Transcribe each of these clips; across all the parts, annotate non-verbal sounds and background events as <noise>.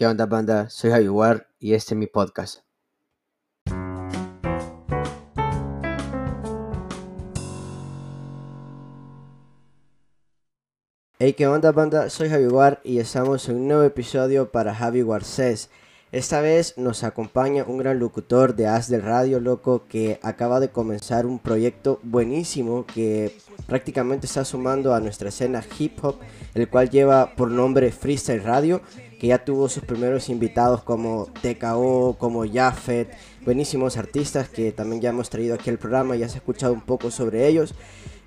¿Qué onda, banda? Soy Javier y este es mi podcast. Hey, ¿qué onda, banda? Soy Javier y estamos en un nuevo episodio para Javi Says. Esta vez nos acompaña un gran locutor de As del Radio, loco, que acaba de comenzar un proyecto buenísimo que prácticamente está sumando a nuestra escena hip hop, el cual lleva por nombre Freestyle Radio, que ya tuvo sus primeros invitados como TKO, como Jafet, buenísimos artistas que también ya hemos traído aquí al programa, ya se ha escuchado un poco sobre ellos.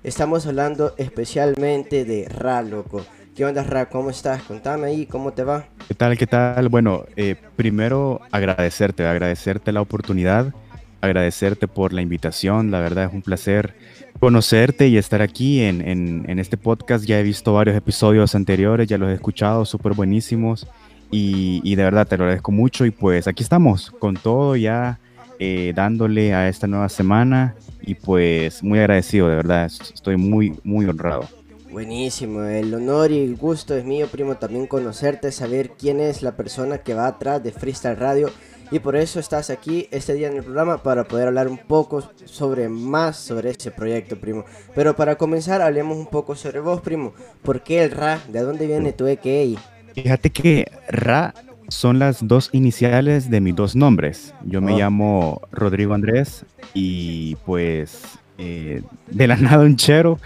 Estamos hablando especialmente de Ra, loco. ¿Qué onda, Ra? ¿Cómo estás? Contame ahí, ¿cómo te va? ¿Qué tal? ¿Qué tal? Bueno, eh, primero agradecerte, agradecerte la oportunidad, agradecerte por la invitación. La verdad es un placer conocerte y estar aquí en, en, este podcast. Ya he visto varios episodios anteriores, ya los he escuchado, súper buenísimos. Y, y, de verdad te lo agradezco mucho. Y pues aquí estamos con todo ya eh, dándole a esta nueva semana. Y pues muy agradecido, de verdad. Estoy muy, muy honrado. Buenísimo, el honor y el gusto es mío, primo, también conocerte, saber quién es la persona que va atrás de Freestyle Radio. Y por eso estás aquí este día en el programa para poder hablar un poco sobre más sobre ese proyecto, primo. Pero para comenzar, hablemos un poco sobre vos, primo. ¿Por qué el Ra? ¿De dónde viene tu EKI? Fíjate que Ra son las dos iniciales de mis dos nombres. Yo me oh. llamo Rodrigo Andrés y pues eh, de la <laughs> nada un chero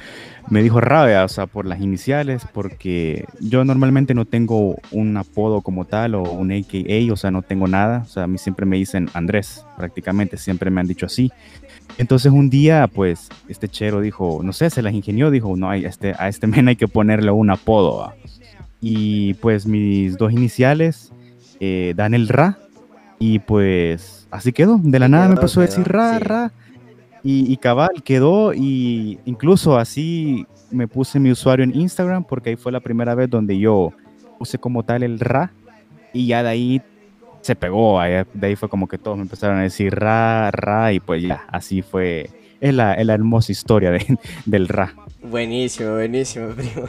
me dijo rabia, o sea, por las iniciales, porque yo normalmente no tengo un apodo como tal o un AKA, o sea, no tengo nada, o sea, a mí siempre me dicen Andrés, prácticamente siempre me han dicho así. Entonces un día, pues, este chero dijo, no sé, se las ingenió, dijo, no, hay, este, a este <laughs> men hay que ponerle un apodo. Y pues mis dos iniciales eh, dan el Ra, y pues así quedó, de la nada me empezó a decir Ra, Ra. Y, cabal, quedó y incluso así me puse mi usuario en Instagram porque ahí fue la primera vez donde yo puse como tal el Ra y ya de ahí se pegó, de ahí fue como que todos me empezaron a decir Ra, Ra y pues ya, así fue, es la, hermosa historia <laughs> del Ra. Buenísimo, buenísimo, <laughs> primo.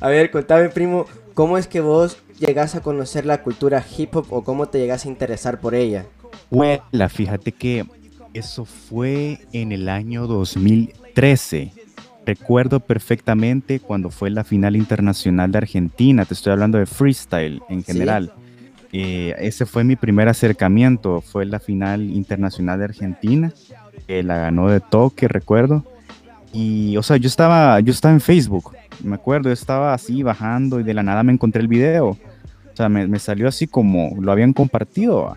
a ver, contame, primo, ¿cómo es que vos llegas a conocer la cultura hip hop o cómo te llegas a interesar por ella? Bueno, fíjate que eso fue en el año 2013. Recuerdo perfectamente cuando fue la final internacional de Argentina. Te estoy hablando de freestyle en general. Eh, ese fue mi primer acercamiento. Fue la final internacional de Argentina. que la ganó de toque, recuerdo. Y, o sea, yo estaba, yo estaba en Facebook. Me acuerdo, yo estaba así bajando y de la nada me encontré el video. O sea, me, me salió así como lo habían compartido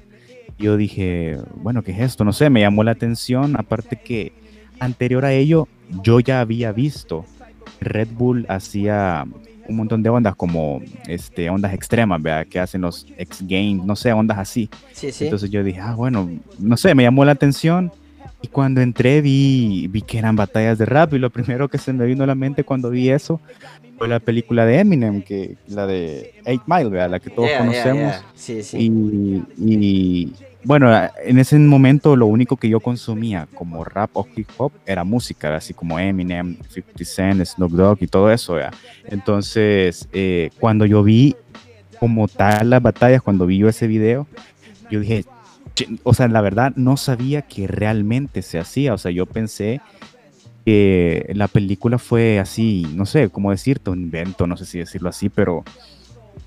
yo dije, bueno, ¿qué es esto? No sé, me llamó la atención, aparte que anterior a ello yo ya había visto Red Bull hacía un montón de ondas como este ondas extremas, ¿verdad? Que hacen los X Games, no sé, ondas así. Sí, sí. Entonces yo dije, ah, bueno, no sé, me llamó la atención y cuando entré vi, vi que eran batallas de rap y lo primero que se me vino a la mente cuando vi eso fue la película de Eminem, que la de Eight Mile, ¿verdad? la que todos conocemos. Sí, sí. Y, y, bueno, en ese momento lo único que yo consumía como rap o hip hop era música, así como Eminem, 50 Cent, Snoop Dogg y todo eso. Entonces, eh, cuando yo vi como tal las batallas, cuando vi ese video, yo dije, o sea, la verdad no sabía que realmente se hacía, o sea, yo pensé que la película fue así, no sé cómo decirte, un invento, no sé si decirlo así, pero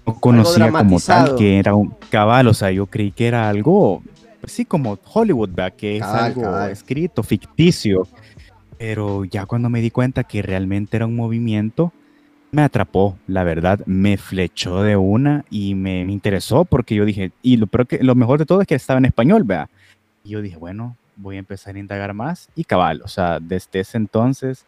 no conocía como tal que era un cabal, o sea, yo creí que era algo, pues sí, como Hollywood, ¿verdad? que es algo escrito, ficticio, pero ya cuando me di cuenta que realmente era un movimiento, me atrapó, la verdad, me flechó de una y me, interesó porque yo dije, y lo, pero que, lo mejor de todo es que estaba en español, vea. Y yo dije, bueno, voy a empezar a indagar más y cabal, o sea, desde ese entonces,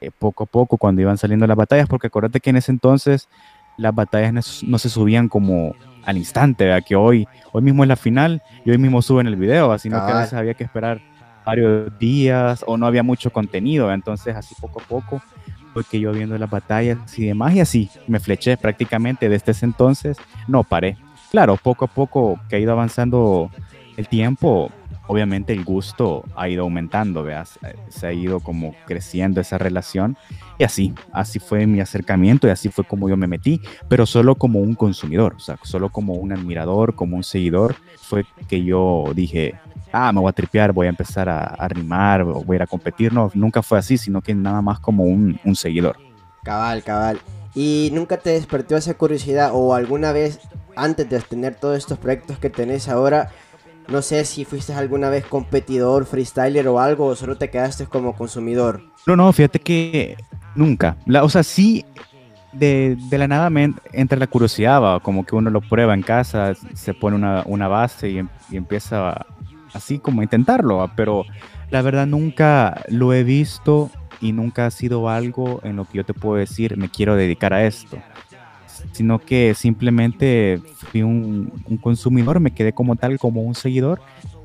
eh, poco a poco, cuando iban saliendo las batallas, porque acuérdate que en ese entonces las batallas no, se subían como al instante, vea, que hoy, hoy mismo es la final y hoy mismo suben el video, así no que a veces había que esperar varios días o no había mucho contenido, entonces así poco a poco que yo viendo las batallas y demás, y así me fleché prácticamente desde ese entonces, no paré. Claro, poco a poco que ha ido avanzando el tiempo, obviamente el gusto ha ido aumentando, ¿veas? se ha ido como creciendo esa relación y así, así fue mi acercamiento y así fue como yo me metí, pero solo como un consumidor, o sea, solo como un admirador, como un seguidor, fue que yo dije, ah, me voy a tripear, voy a empezar a, a rimar, voy a ir a competir, no, nunca fue así, sino que nada más como un, un seguidor. Cabal, cabal. ¿Y nunca te despertó esa curiosidad o alguna vez antes de tener todos estos proyectos que tenés ahora, no sé si fuiste alguna vez competidor, freestyler o algo, o solo te quedaste como consumidor. No, no, fíjate que nunca. La, o sea, sí, de, de la nada me entra la curiosidad, como que uno lo prueba en casa, se pone una, una base y, em, y, empieza así como a intentarlo, pero la verdad nunca lo he visto y nunca ha sido algo en lo que yo te puedo decir, me quiero dedicar a esto sino que simplemente fui un, consumidor, me quedé como tal, como un seguidor.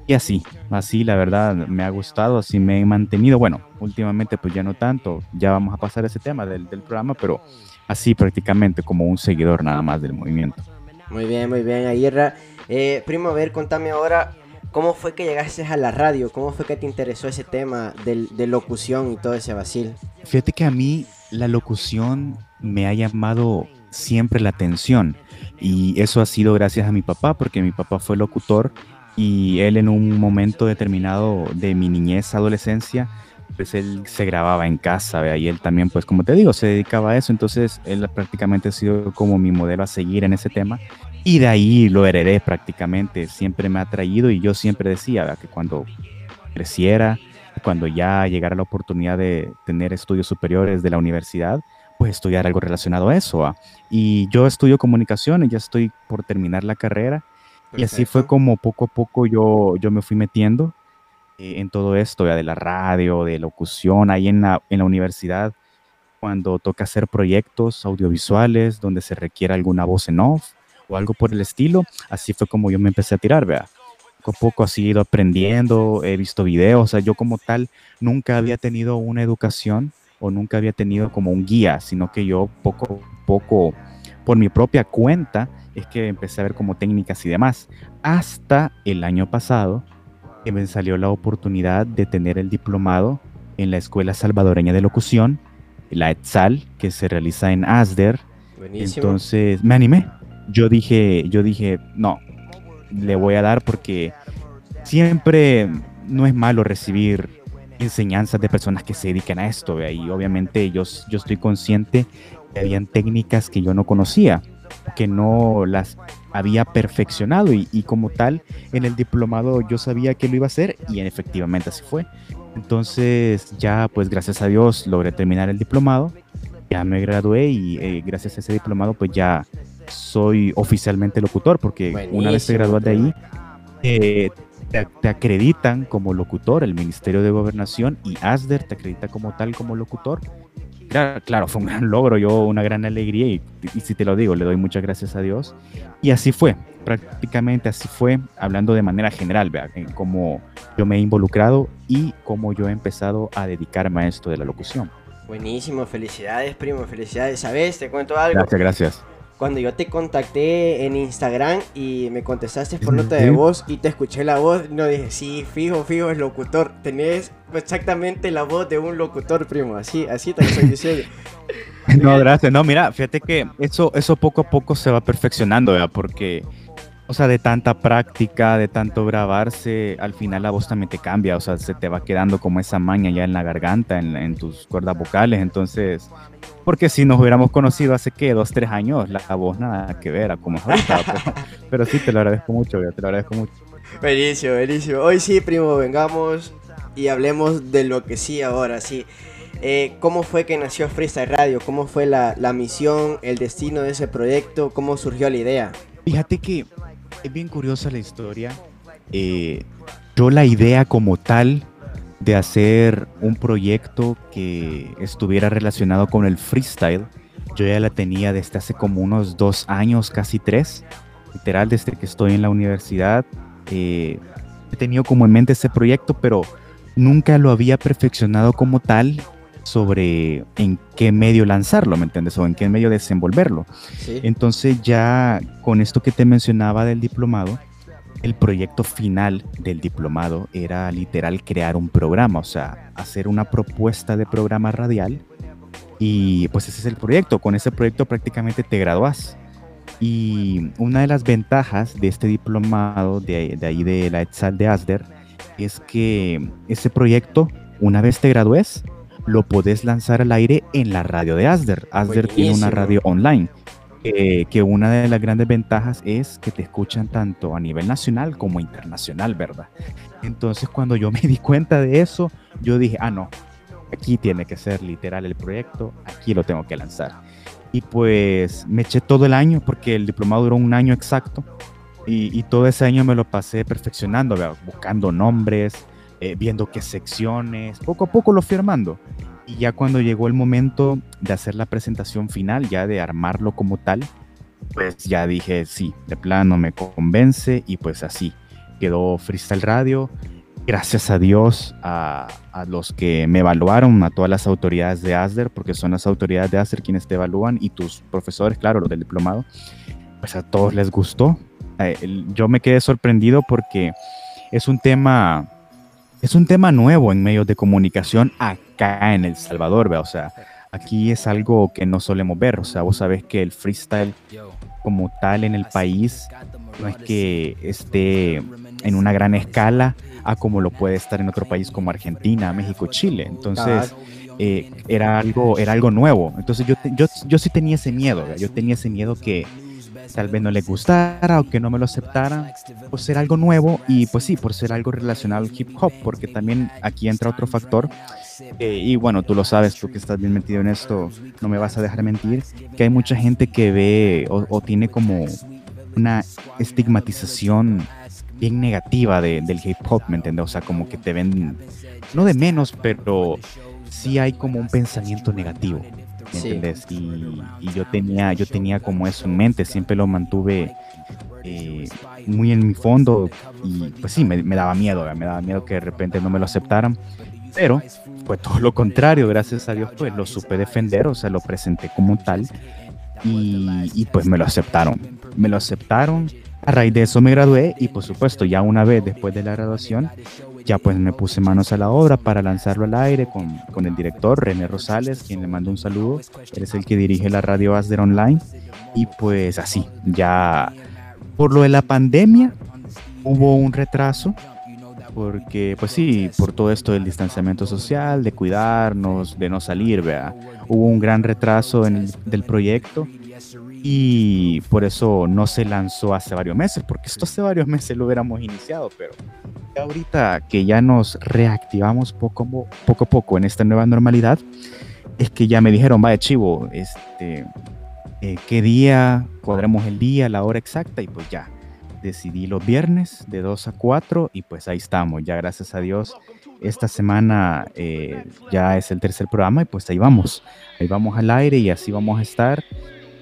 Y así, así la verdad me ha gustado, así me he mantenido. Bueno, últimamente pues ya no tanto, ya vamos a pasar ese tema del, del programa, pero así prácticamente como un seguidor nada más del movimiento. Muy bien, muy bien, Aguirra. Eh, primo, a ver, contame ahora, ¿cómo fue que llegaste a la radio? ¿Cómo fue que te interesó ese tema del, de locución y todo ese vacil? Fíjate que a mí la locución me ha llamado siempre la atención. Y eso ha sido gracias a mi papá, porque mi papá fue locutor y él en un momento determinado de mi niñez, adolescencia, pues él se grababa en casa, y él también, pues como te digo, se dedicaba a eso, entonces él prácticamente ha sido como mi modelo a seguir en ese tema. Y de ahí lo heredé prácticamente, siempre me ha traído y yo siempre decía que cuando creciera, cuando ya llegara la oportunidad de tener estudios superiores de la universidad, pues estudiar algo relacionado a eso. Y yo estudio comunicación y ya estoy por terminar la carrera. Y así fue como poco a poco yo, yo me fui metiendo eh, en todo esto, ya de la radio, de locución, ahí en la, en la universidad, cuando toca hacer proyectos audiovisuales donde se requiere alguna voz en off o algo por el estilo, así fue como yo me empecé a tirar, vea. Poco a poco así he ido aprendiendo, he visto videos, o sea, yo como tal nunca había tenido una educación o nunca había tenido como un guía, sino que yo poco a poco, por mi propia cuenta, es que empecé a ver como técnicas y demás. Hasta el año pasado, que me salió la oportunidad de tener el diplomado en la Escuela Salvadoreña de Locución, la ETSAL, que se realiza en ASDER. Entonces me animé. Yo dije, yo dije, no, le voy a dar porque siempre no es malo recibir enseñanzas de personas que se dedican a esto. Y obviamente yo, yo estoy consciente que habían técnicas que yo no conocía, que no las había perfeccionado y, y, como tal en el diplomado yo sabía que lo iba a hacer y efectivamente así fue. Entonces ya pues gracias a Dios logré terminar el diplomado, ya me gradué y eh, gracias a ese diplomado pues ya soy oficialmente locutor porque Buenísimo, una vez te gradúas de ahí eh, te, acreditan como locutor, el Ministerio de Gobernación y ASDER te acredita como tal como locutor. Claro, claro, fue un gran logro, yo una gran alegría y, y, si te lo digo, le doy muchas gracias a Dios. Y así fue, prácticamente así fue, hablando de manera general, vea, cómo yo me he involucrado y cómo yo he empezado a dedicarme a esto de la locución. Buenísimo, felicidades, primo, felicidades. ¿Sabes? Te cuento algo. Gracias, gracias cuando yo te contacté en Instagram y me contestaste por nota de voz y te escuché la voz, no dije, sí, fijo, fijo, es locutor. Tenés exactamente la voz de un locutor, primo. Así, así te estoy diciendo. <laughs> no, gracias. No, mira, fíjate que eso, eso poco a poco se va perfeccionando, ¿verdad? Porque o sea, de tanta práctica, de tanto grabarse, al final la voz también te cambia, o sea, se te va quedando como esa maña ya en la garganta, en, en tus cuerdas vocales, entonces, porque si nos hubiéramos conocido hace, ¿qué? Dos, tres años, la, voz nada que ver a como es ahorita, pero, <laughs> pero, sí, te lo agradezco mucho, te lo agradezco mucho. Buenísimo, buenísimo. Hoy sí, primo, vengamos y hablemos de lo que sí ahora, sí. Eh, ¿Cómo fue que nació Freestyle Radio? ¿Cómo fue la, la misión, el destino de ese proyecto? ¿Cómo surgió la idea? Fíjate que es bien curiosa la historia. Eh, yo la idea como tal de hacer un proyecto que estuviera relacionado con el freestyle, yo ya la tenía desde hace como unos dos años, casi tres, literal, desde que estoy en la universidad. Eh, he tenido como en mente ese proyecto, pero nunca lo había perfeccionado como tal sobre en qué medio lanzarlo, ¿me entiendes? O en qué medio desenvolverlo. Sí. Entonces ya con esto que te mencionaba del diplomado, el proyecto final del diplomado era literal crear un programa, o sea, hacer una propuesta de programa radial. Y pues ese es el proyecto. Con ese proyecto prácticamente te gradúas. Y una de las ventajas de este diplomado de, de ahí de la ETSAL de ASDER es que ese proyecto, una vez te gradúes, lo podés lanzar al aire en la radio de ASDER. ASDER tiene una radio online. Que una de las grandes ventajas es que te escuchan tanto a nivel nacional como internacional, ¿verdad? Entonces cuando yo <laughs> me di cuenta de eso, yo dije, ah, no, aquí tiene que ser literal el proyecto, aquí lo tengo que lanzar. Y pues me eché todo el año, porque el diplomado duró un año exacto, y, todo ese año me lo pasé perfeccionando, buscando nombres, eh, viendo qué secciones, poco a poco lo fui armando. Y ya cuando llegó el momento de hacer la presentación final, ya de armarlo como tal, pues ya dije, sí, de plano me convence y pues así quedó Freestyle Radio. Gracias a Dios, a, los que me evaluaron, a todas las autoridades de ASDER, porque son las autoridades de ASDER quienes te evalúan y tus profesores, claro, los del diplomado, pues a todos les gustó. Eh, yo me quedé sorprendido porque es un tema, es un tema nuevo en medios de comunicación acá en El Salvador, o sea, aquí es algo que no solemos ver, o sea, vos sabés que el freestyle como tal en el país no es que esté en una gran escala a como lo puede estar en otro país como Argentina, México, Chile. Entonces, eh, era, algo, era algo nuevo. Entonces, yo, yo, yo sí tenía ese miedo, yo tenía ese miedo que tal vez no le gustara o que no me lo aceptara, por ser algo nuevo y pues sí, por ser algo relacionado al hip hop, porque también aquí entra otro factor. Eh, y bueno, tú lo sabes, tú que estás bien metido en esto, no me vas a dejar mentir, que hay mucha gente que ve o, tiene como una estigmatización bien negativa de, del hip hop, ¿me entiendes? O sea, como que te ven, no de menos, pero sí hay como un pensamiento negativo. Y, yo tenía, yo tenía como eso en mente, siempre lo mantuve eh, muy en mi fondo y pues sí, me, daba miedo, me daba miedo que de repente no me lo aceptaran, pero fue todo lo contrario, gracias a Dios pues lo supe defender, o sea, lo presenté como tal y, y pues me lo aceptaron, me lo aceptaron, a raíz de eso me gradué y por supuesto ya una vez después de la graduación ya pues me puse manos a la obra para lanzarlo al aire con, con el director René Rosales, quien le mando un saludo. Él es el que dirige la radio Asder Online. Y pues así, ya por lo de la pandemia hubo un retraso, porque pues sí, por todo esto del distanciamiento social, de cuidarnos, de no salir, vea, hubo un gran retraso en el, del proyecto y por eso no se lanzó hace varios meses, porque esto hace varios meses lo hubiéramos iniciado, pero ahorita que ya nos reactivamos poco, poco a poco en esta nueva normalidad, es que ya me dijeron, vaya chivo, este, eh, qué día, cuadremos el día, la hora exacta, y pues ya, decidí los viernes de 2 a 4 y pues ahí estamos, ya gracias a Dios. Esta semana eh, ya es el tercer programa y pues ahí vamos, ahí vamos al aire y así vamos a estar.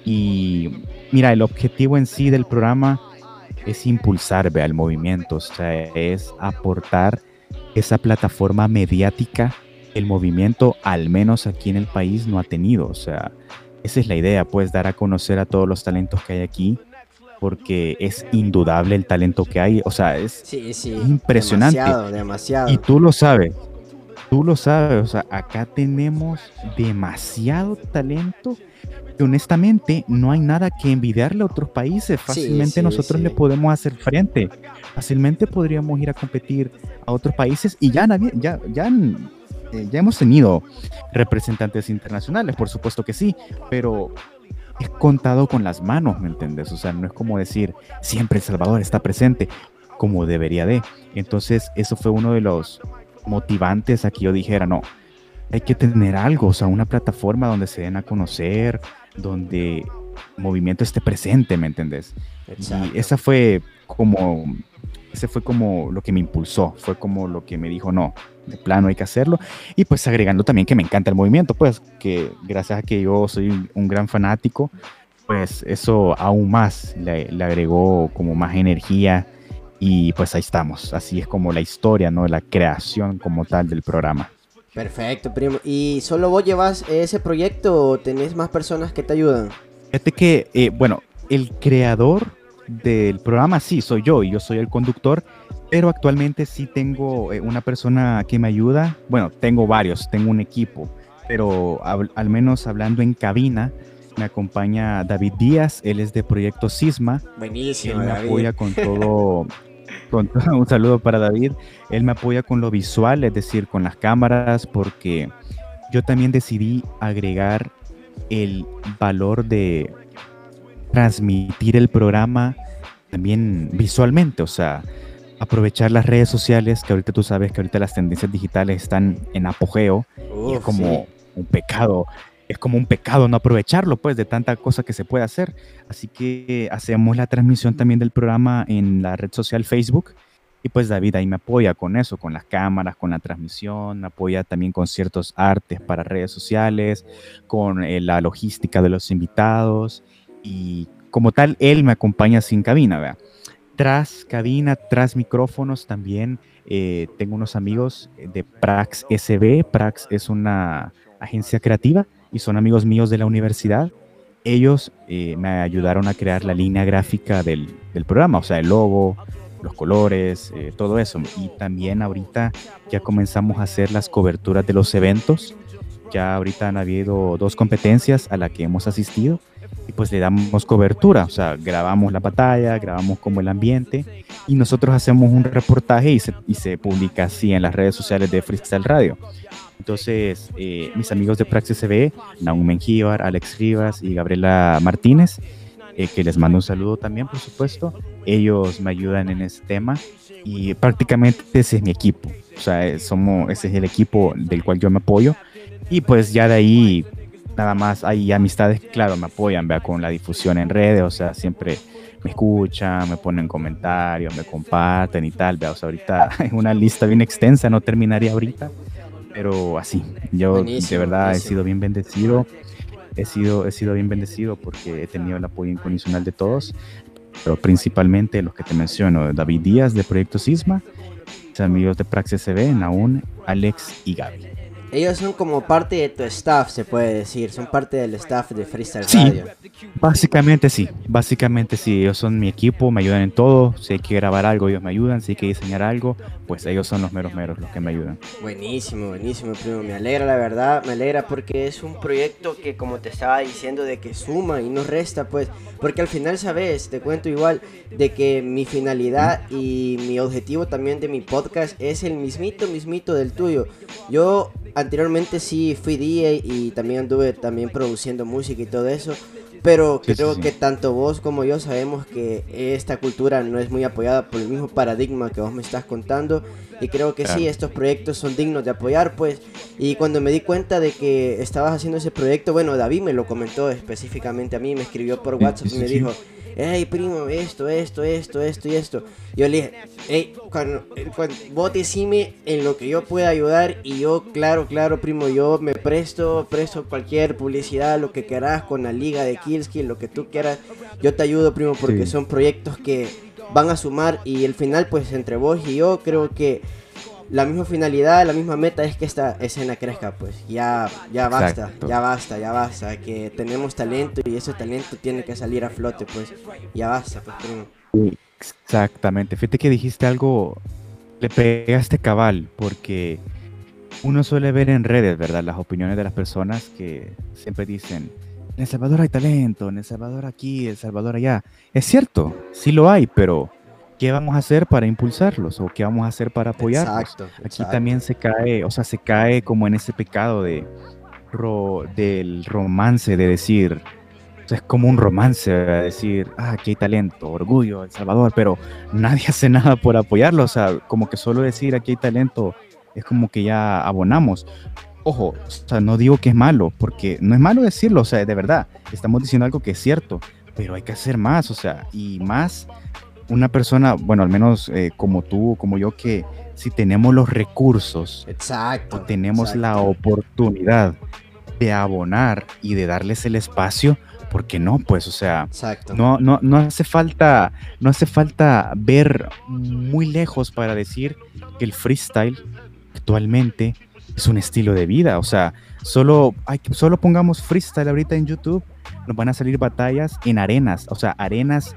Y mira, el objetivo en sí del programa es impulsar el movimiento, o sea, es aportar esa plataforma mediática el movimiento, al menos aquí en el país, no ha tenido. O sea, esa es la idea, pues dar a conocer a todos los talentos que hay aquí, porque es indudable el talento que hay. O sea, es, impresionante. Demasiado, demasiado. Y tú lo sabes, tú lo sabes, o sea, acá tenemos demasiado talento honestamente no hay nada que envidiarle a otros países. Fácilmente nosotros le podemos hacer frente. Fácilmente podríamos ir a competir a otros países y ya, ya, ya, eh, ya hemos tenido representantes internacionales, por supuesto que sí, pero es contado con las manos, ¿me entiendes? O sea, no es como decir siempre El Salvador está presente como debería de. Entonces, eso fue uno de los motivantes a que yo dijera, no, hay que tener algo, o sea, una plataforma donde se den a conocer, donde movimiento esté presente, ¿me entendés? Y esa fue como, ese fue como lo que me impulsó, fue como lo que me dijo, no, de plano hay que hacerlo. Y pues agregando también que me encanta el movimiento, pues que gracias a que yo soy un gran fanático, pues eso aún más le, le agregó como más energía y pues ahí estamos. Así es como la historia, ¿no? La creación como tal del programa. Perfecto, primo. ¿Y solo vos llevas ese proyecto o tenés más personas que te ayudan? Fíjate que, eh, bueno, el creador del programa sí soy yo y yo soy el conductor, pero actualmente sí tengo eh, una persona que me ayuda. Bueno, tengo varios, tengo un equipo, pero al menos hablando en cabina, me acompaña David Díaz, él es de Proyecto Sisma. Buenísimo. Él me apoya con <laughs> todo, <laughs> un saludo para David. Él me apoya con lo visual, es decir, con las cámaras, porque yo también decidí agregar el valor de transmitir el programa también visualmente, o sea, aprovechar las redes sociales, que ahorita tú sabes que ahorita las tendencias digitales están en apogeo y es como un pecado, es como un pecado no aprovecharlo, pues, de tanta cosa que se puede hacer. Así que hacemos la transmisión también del programa en la red social Facebook y pues David ahí me apoya con eso, con las cámaras, con la transmisión, me apoya también con ciertos artes para redes sociales, con eh, la logística de los invitados y como tal, él me acompaña sin cabina, ¿verdad? Tras cabina, tras micrófonos también eh, tengo unos amigos de Prax SB. Prax es una agencia creativa y son amigos míos de la universidad. Ellos eh, me ayudaron a crear la línea gráfica del, del programa, o sea, el logo, los colores, eh, todo eso. Y también ahorita ya comenzamos a hacer las coberturas de los eventos. Ya ahorita han habido dos competencias a las que hemos asistido y pues le damos cobertura, o sea, grabamos la batalla, grabamos como el ambiente y nosotros hacemos un reportaje y se, y se publica así en las redes sociales de Freestyle Radio. Entonces, eh, mis amigos de Praxis CB, Naum Mengíbar, Alex Rivas y Gabriela Martínez, eh, que les mando un saludo también, por supuesto. Ellos me ayudan en ese tema y prácticamente ese es mi equipo. O sea, eh, somos, ese es el equipo del cual yo me apoyo. Y pues ya de ahí, nada más hay amistades, claro, me apoyan, vea, con la difusión en redes, o sea, siempre me escuchan, me ponen comentarios, me comparten y tal, vea, o sea, ahorita <laughs> es una lista bien extensa, no terminaría ahorita, pero así, yo de verdad he sido bien bendecido he sido, he sido bien bendecido porque he tenido el apoyo incondicional de todos, pero principalmente los que te menciono, David Díaz de Proyecto Sisma, amigos de Praxis CB, Naún, Alex y Gaby. Ellos son como parte de tu staff, se puede decir. Son parte del staff de Freestyle Radio. Básicamente sí. Básicamente sí. Ellos son mi equipo, me ayudan en todo. Si hay que grabar algo, ellos me ayudan. Si hay que diseñar algo, pues ellos son los meros meros los que me ayudan. Buenísimo, buenísimo, primo. Me alegra, la verdad. Me alegra porque es un proyecto que, como te estaba diciendo, de que suma y no resta, pues. Porque al final, sabes, te cuento igual, de que mi finalidad y mi objetivo también de mi podcast es el mismito, mismito del tuyo. Yo anteriormente sí fui DJ y también anduve también produciendo música y todo eso. Pero creo que tanto vos como yo sabemos que esta cultura no es muy apoyada por el mismo paradigma que vos me estás contando. Y creo que sí, estos proyectos son dignos de apoyar, pues. Y cuando me di cuenta de que estabas haciendo ese proyecto, bueno, David me lo comentó específicamente a mí, me escribió por WhatsApp y me dijo, hey primo, esto, esto, esto, esto y esto. Yo le dije, hey, cuando, cuando, vos decime en lo que yo pueda ayudar y yo, claro, claro, primo, yo me presto, presto cualquier publicidad, lo que quieras con la liga de Killskill, lo que tú quieras, yo te ayudo, primo, porque son proyectos que van a sumar y el final, pues entre vos y yo, creo que la misma finalidad, la misma meta es que esta escena crezca, pues ya, ya basta, ya basta, ya basta, que tenemos talento y ese talento tiene que salir a flote, pues ya basta, pues primo. Exactamente, fíjate que dijiste algo, le pegaste cabal, porque uno suele ver en redes, ¿verdad? Las opiniones de las personas que siempre dicen, en El Salvador hay talento, en El Salvador aquí, en El Salvador allá. Es cierto, sí lo hay, pero ¿qué vamos a hacer para impulsarlos o qué vamos a hacer para apoyarlos? Exacto, Aquí también se cae, o sea, se cae como en ese pecado de del romance, de decir, o sea, es como un romance, de decir, ah, aquí hay talento, orgullo, El Salvador, pero nadie <laughs> hace nada por apoyarlo, o sea, como que solo decir aquí hay talento es como que ya abonamos. Ojo, o sea, no digo que es malo, porque no es malo decirlo, o sea, de verdad, estamos diciendo algo que es cierto, pero hay que hacer más, o sea, y más una persona, bueno, al menos eh, como tú, como yo, que si tenemos los recursos, exacto, tenemos la oportunidad de abonar y de darles el espacio, ¿por qué no? Pues, o sea, no, no, no hace falta, no hace falta ver muy lejos para decir que el freestyle actualmente es un estilo de vida. O sea, solo, hay, solo pongamos freestyle ahorita en YouTube, nos van a salir batallas en arenas, o sea, arenas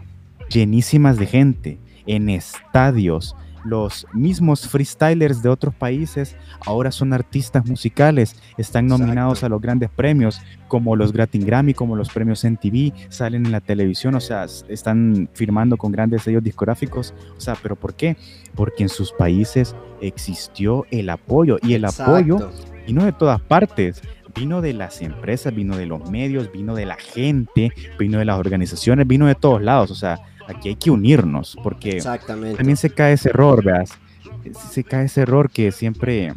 llenísimas de gente, en estadios, los mismos freestylers de otros países ahora son artistas musicales, están nominados a los grandes premios, como los Gratin Grammy, como los premios MTV, salen en la televisión, o sea, están firmando con grandes sellos discográficos, o sea, ¿pero por qué? Porque en sus países existió el apoyo y el apoyo vino de todas partes. Vino de las empresas, vino de los medios, vino de la gente, vino de las organizaciones, vino de todos lados. O sea, aquí hay que unirnos, porque también se cae ese error, ¿verdad? Se cae ese error que siempre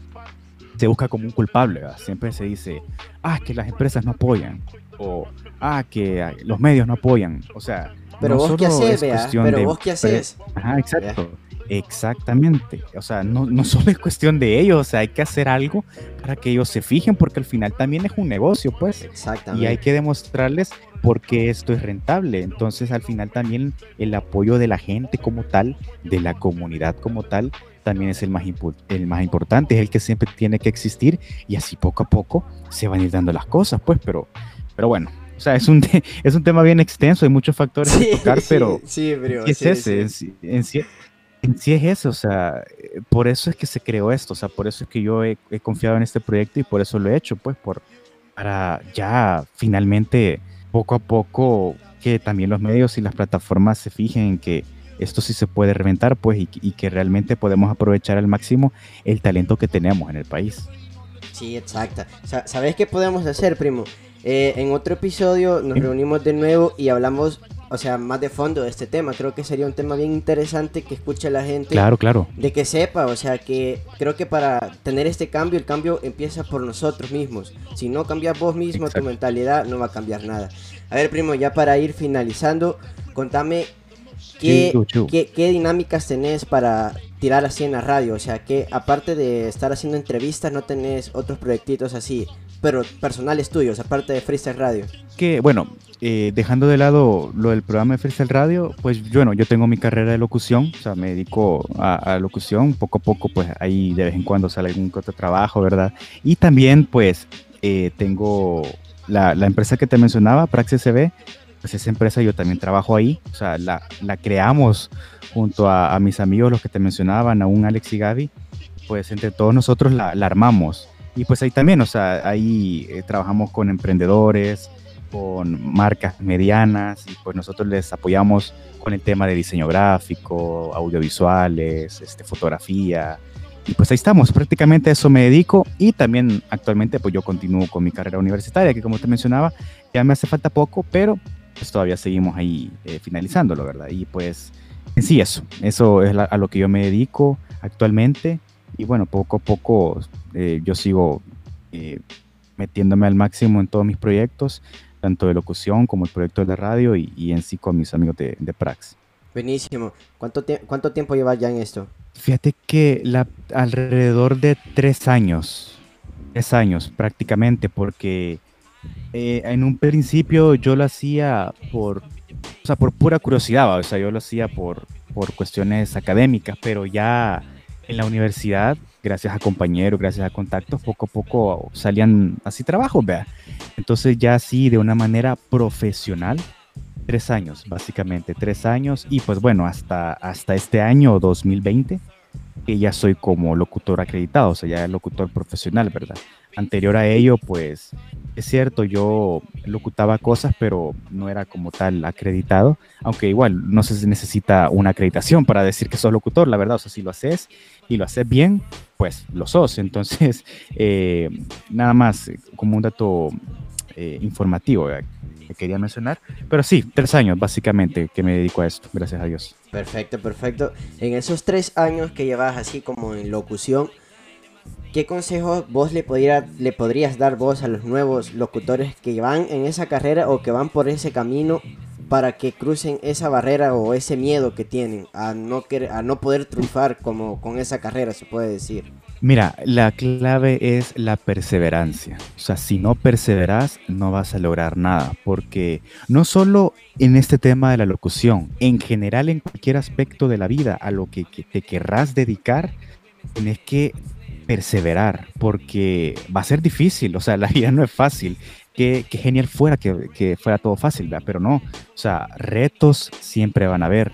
se busca como un culpable, ¿verdad? Siempre se dice, ah, que las empresas no apoyan, o ah, que los medios no apoyan, o sea... Pero vos qué haces, Pero vos qué haces. Ajá, exacto. Exactamente. O sea, no, no, solo es cuestión de ellos, o sea, hay que hacer algo para que ellos se fijen, porque al final también es un negocio, pues. Exactamente. Y hay que demostrarles porque esto es rentable. Entonces al final también el apoyo de la gente como tal, de la comunidad como tal, también es el más, el más importante, es el que siempre tiene que existir y así poco a poco se van a ir dando las cosas, pues, pero, pero bueno. O sea, es un, es un tema bien extenso, hay muchos factores que tocar, <laughs> pero sí, es ese, en, en, sí es eso, o sea, por eso es que se creó esto, o sea, por eso es que yo he, he confiado en este proyecto y por eso lo he hecho, pues, por, para ya finalmente poco a poco que también los medios y las plataformas se fijen en que esto sí se puede reventar, pues, y, que realmente podemos aprovechar al máximo el talento que tenemos en el país. Sí, exacto. ¿Sabes qué podemos hacer, primo? Eh, en otro episodio nos reunimos de nuevo y hablamos o sea, más de fondo de este tema. Creo que sería un tema bien interesante que escuche la gente. Claro, claro. De que sepa, o sea, que creo que para tener este cambio, el cambio empieza por nosotros mismos. Si no cambias vos mismo tu mentalidad, no va a cambiar nada. A ver, primo, ya para ir finalizando, contame qué, qué, dinámicas tenés para tirar así en la radio. O sea, que aparte de estar haciendo entrevistas, no tenés otros proyectitos así, pero personales tuyos, aparte de Freestyle Radio. Que, bueno, eh, dejando de lado lo del programa de Freestyle Radio, pues bueno, yo tengo mi carrera de locución, o sea, me dedico a, locución, poco a poco, pues ahí de vez en cuando sale algún otro trabajo, ¿verdad? Y también, pues, eh, tengo la, empresa que te mencionaba, Praxis CB, pues esa empresa yo también trabajo ahí, o sea, la, la creamos junto a, a, mis amigos, los que te mencionaban, aún Alex y Gaby, pues entre todos nosotros la, la armamos. Y pues ahí también, o sea, ahí eh, trabajamos con emprendedores, con marcas medianas y pues nosotros les apoyamos con el tema de diseño gráfico, audiovisuales, este, fotografía. Y pues ahí estamos, prácticamente a eso me dedico y también actualmente pues yo continúo con mi carrera universitaria, que como te mencionaba, ya me hace falta poco, pero pues todavía seguimos ahí eh, finalizándolo, ¿verdad? Y pues en sí eso, eso es a lo que yo me dedico actualmente y bueno, poco a poco eh, yo sigo eh, metiéndome al máximo en todos mis proyectos tanto de locución como el proyecto de la radio y, en sí con mis amigos de, Prax. Buenísimo. ¿Cuánto, ¿Cuánto tiempo llevas ya en esto? Fíjate que la, alrededor de tres años, tres años prácticamente, porque eh, en un principio yo lo hacía por, o sea, por pura curiosidad, o sea, yo lo hacía por, por cuestiones académicas, pero ya en la universidad gracias a compañeros, gracias a contactos, poco a poco salían así trabajos, vea. Entonces ya así de una manera profesional, tres años, básicamente, tres años. Y pues bueno, hasta, hasta este año 2020, que ya soy como locutor acreditado, o sea, ya locutor profesional, ¿verdad? Anterior a ello, pues es cierto, yo locutaba cosas, pero no era como tal acreditado, aunque igual no se necesita una acreditación para decir que sos locutor, la verdad, o sea, si lo haces y lo haces bien, pues lo sos. Entonces, <laughs> eh, nada más como un dato eh, informativo que quería mencionar, pero sí, tres años básicamente que me dedico a esto, gracias a Dios. Perfecto, perfecto. En esos tres años que llevas así como en locución, ¿Qué consejos vos le, podrías dar vos a los nuevos locutores que van en esa carrera o que van por ese camino para que crucen esa barrera o ese miedo que tienen a no, a no poder triunfar como con esa carrera, se puede decir? Mira, la clave es la perseverancia. O sea, si no perseveras, no vas a lograr nada. Porque no solo en este tema de la locución, en general en cualquier aspecto de la vida a lo que, te querrás dedicar, tienes que perseverar, porque va a ser difícil, o sea, la vida no es fácil. qué, genial fuera que, que, fuera todo fácil, ¿verdad? Pero no, o sea, retos siempre van a haber,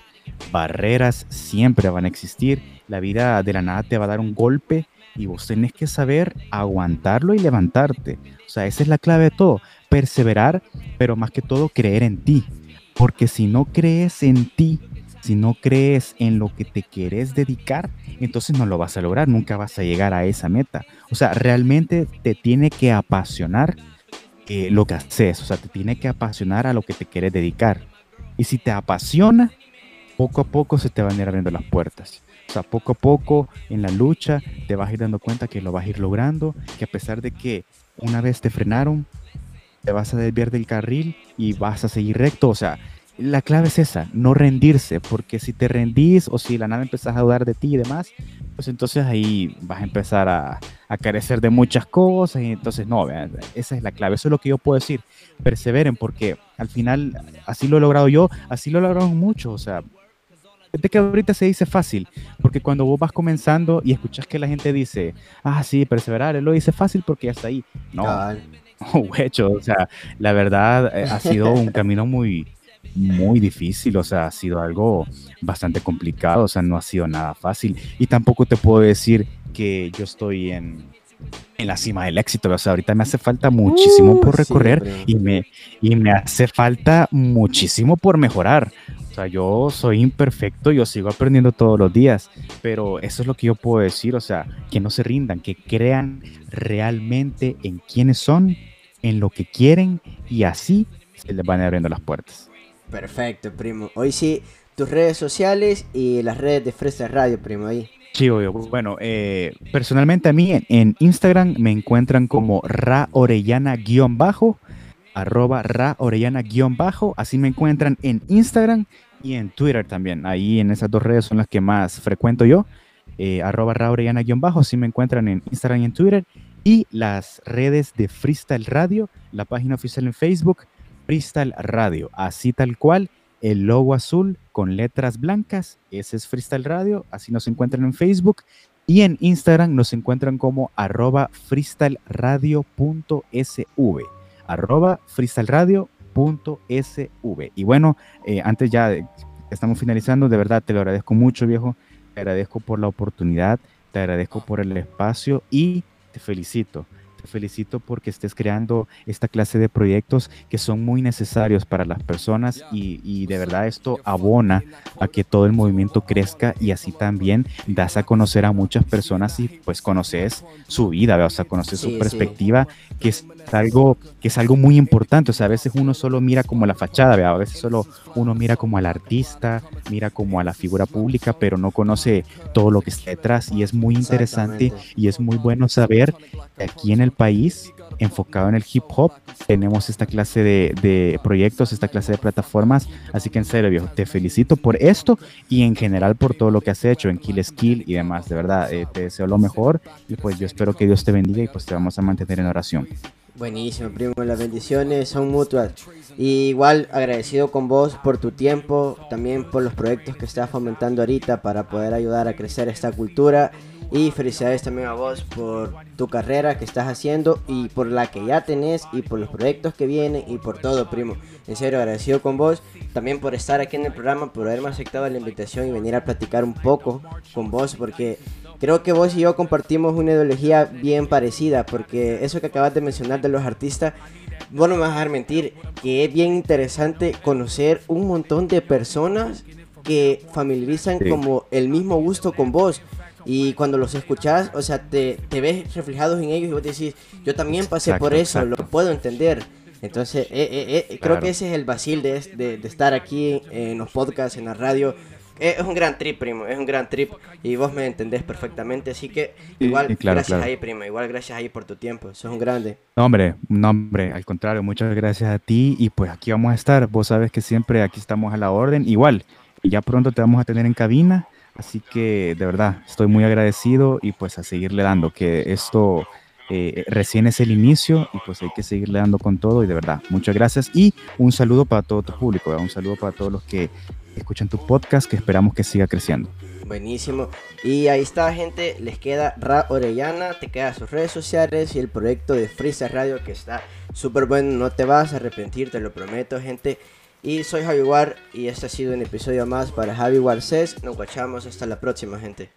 barreras siempre van a existir, la vida de la nada te va a dar un golpe y vos tenés que saber aguantarlo y levantarte. O sea, esa es la clave de todo, perseverar, pero más que todo creer en ti. Porque si no crees en ti, si no crees en lo que te quieres dedicar, entonces no lo vas a lograr, nunca vas a llegar a esa meta. O sea, realmente te tiene que apasionar eh, lo que haces, o sea, te tiene que apasionar a lo que te quieres dedicar. Y si te apasiona, poco a poco se te van a ir abriendo las puertas. O sea, poco a poco en la lucha te vas a ir dando cuenta que lo vas a ir logrando, que a pesar de que una vez te frenaron, te vas a desviar del carril y vas a seguir recto. O sea, la clave es esa, no rendirse, porque si te rendís o si la nada empezás a dudar de ti y demás, pues entonces ahí vas a empezar a, carecer de muchas cosas y entonces no, esa es la clave, eso es lo que yo puedo decir, perseveren porque al final así lo he logrado yo, así lo lograron muchos, o sea, de que ahorita se dice fácil, porque cuando vos vas comenzando y escuchas que la gente dice, ah, sí, perseverar, él lo dice fácil porque ya está ahí. No, hecho, <laughs> o sea, la verdad eh, ha sido un camino muy, muy difícil, o sea, ha sido algo bastante complicado, o sea, no ha sido nada fácil. Y tampoco te puedo decir que yo estoy en, en la cima del éxito, o sea, ahorita me hace falta muchísimo por recorrer y, me, y me hace falta muchísimo por mejorar. O sea, yo soy imperfecto, yo sigo aprendiendo todos los días, pero eso es lo que yo puedo decir, o sea, que no se rindan, que crean realmente en quiénes son, en lo que quieren y así se les van abriendo las puertas. Perfecto, primo. Hoy sí, tus redes sociales y las redes de Fresa Radio, primo, ahí. Sí, obvio. Bueno, eh, personalmente a mí en, Instagram me encuentran como Ra Orellana-bajo arroba ra orellana guion bajo. Así me encuentran en Instagram y en Twitter también. Ahí en esas dos redes son las que más frecuento yo. Eh, arroba ra orellana guion bajo. Así me encuentran en Instagram y en Twitter. Y las redes de Freestyle Radio, la página oficial en Facebook, Freestyle Radio. Así tal cual, el logo azul con letras blancas. Ese es Freestyle Radio. Así nos encuentran en Facebook. Y en Instagram nos encuentran como arroba freestyleradio.sv arroba freestyleradio.sv. Y bueno, eh, antes ya estamos finalizando, de verdad te lo agradezco mucho, viejo. Te agradezco por la oportunidad, te agradezco por el espacio y te felicito felicito porque estés creando esta clase de proyectos que son muy necesarios para las personas y, de verdad esto abona a que todo el movimiento crezca y así también das a conocer a muchas personas y pues conoces su vida, o sea, conoces su perspectiva, que es algo que es algo muy importante, o sea, a veces uno solo mira como la fachada, a veces solo uno mira como al artista, mira como a la figura pública, pero no conoce todo lo que está detrás y es muy interesante y es muy bueno saber que aquí en el país enfocado en el hip hop. Tenemos esta clase de, proyectos, esta clase de plataformas. Así que en serio, viejo, te felicito por esto y en general por todo lo que has hecho en Kill Skill y demás. De verdad, eh, te deseo lo mejor y pues yo espero que Dios te bendiga y pues te vamos a mantener en oración. Buenísimo, primo. Las bendiciones son mutuas. Y igual agradecido con vos por tu tiempo, también por los proyectos que estás fomentando ahorita para poder ayudar a crecer esta cultura y felicidades también a vos por tu carrera que estás haciendo y por la que ya tenés y por los proyectos que vienen y por todo, primo. En serio, agradecido con vos. También por estar aquí en el programa, por haberme aceptado la invitación y venir a platicar un poco con vos, porque creo que vos y yo compartimos una ideología bien parecida, porque eso que acabas de mencionar de los artistas, vos no me vas a dejar mentir, que es bien interesante conocer un montón de personas que familiarizan como el mismo gusto con vos. Y cuando los escuchás, o sea, te, te ves reflejados en ellos y vos decís, yo también pasé por eso, lo puedo entender. Entonces, eh, eh, eh, creo que ese es el vacil de, de, de, estar aquí en los podcasts, en la radio. Es un gran trip, primo, es un gran trip y vos me entendés perfectamente, así que igual gracias ahí, primo, igual gracias ahí por tu tiempo, sos un grande. No, hombre, no, hombre, al contrario, muchas gracias a ti y pues aquí vamos a estar, vos sabes que siempre aquí estamos a la orden, igual, ya pronto te vamos a tener en cabina Así que de verdad estoy muy agradecido y pues a seguirle dando, que esto eh, recién es el inicio y pues hay que seguirle dando con todo y de verdad, muchas gracias y un saludo para todo tu público, un saludo para todos los que escuchan tu podcast que esperamos que siga creciendo. Buenísimo. Y ahí está, gente. Les queda Ra Orellana, te queda sus redes sociales y el proyecto de Freeza Radio que está súper bueno. No te vas a arrepentir, te lo prometo, gente. Y soy Javi War y este ha sido un episodio más para Javi War Nos guachamos hasta la próxima, gente.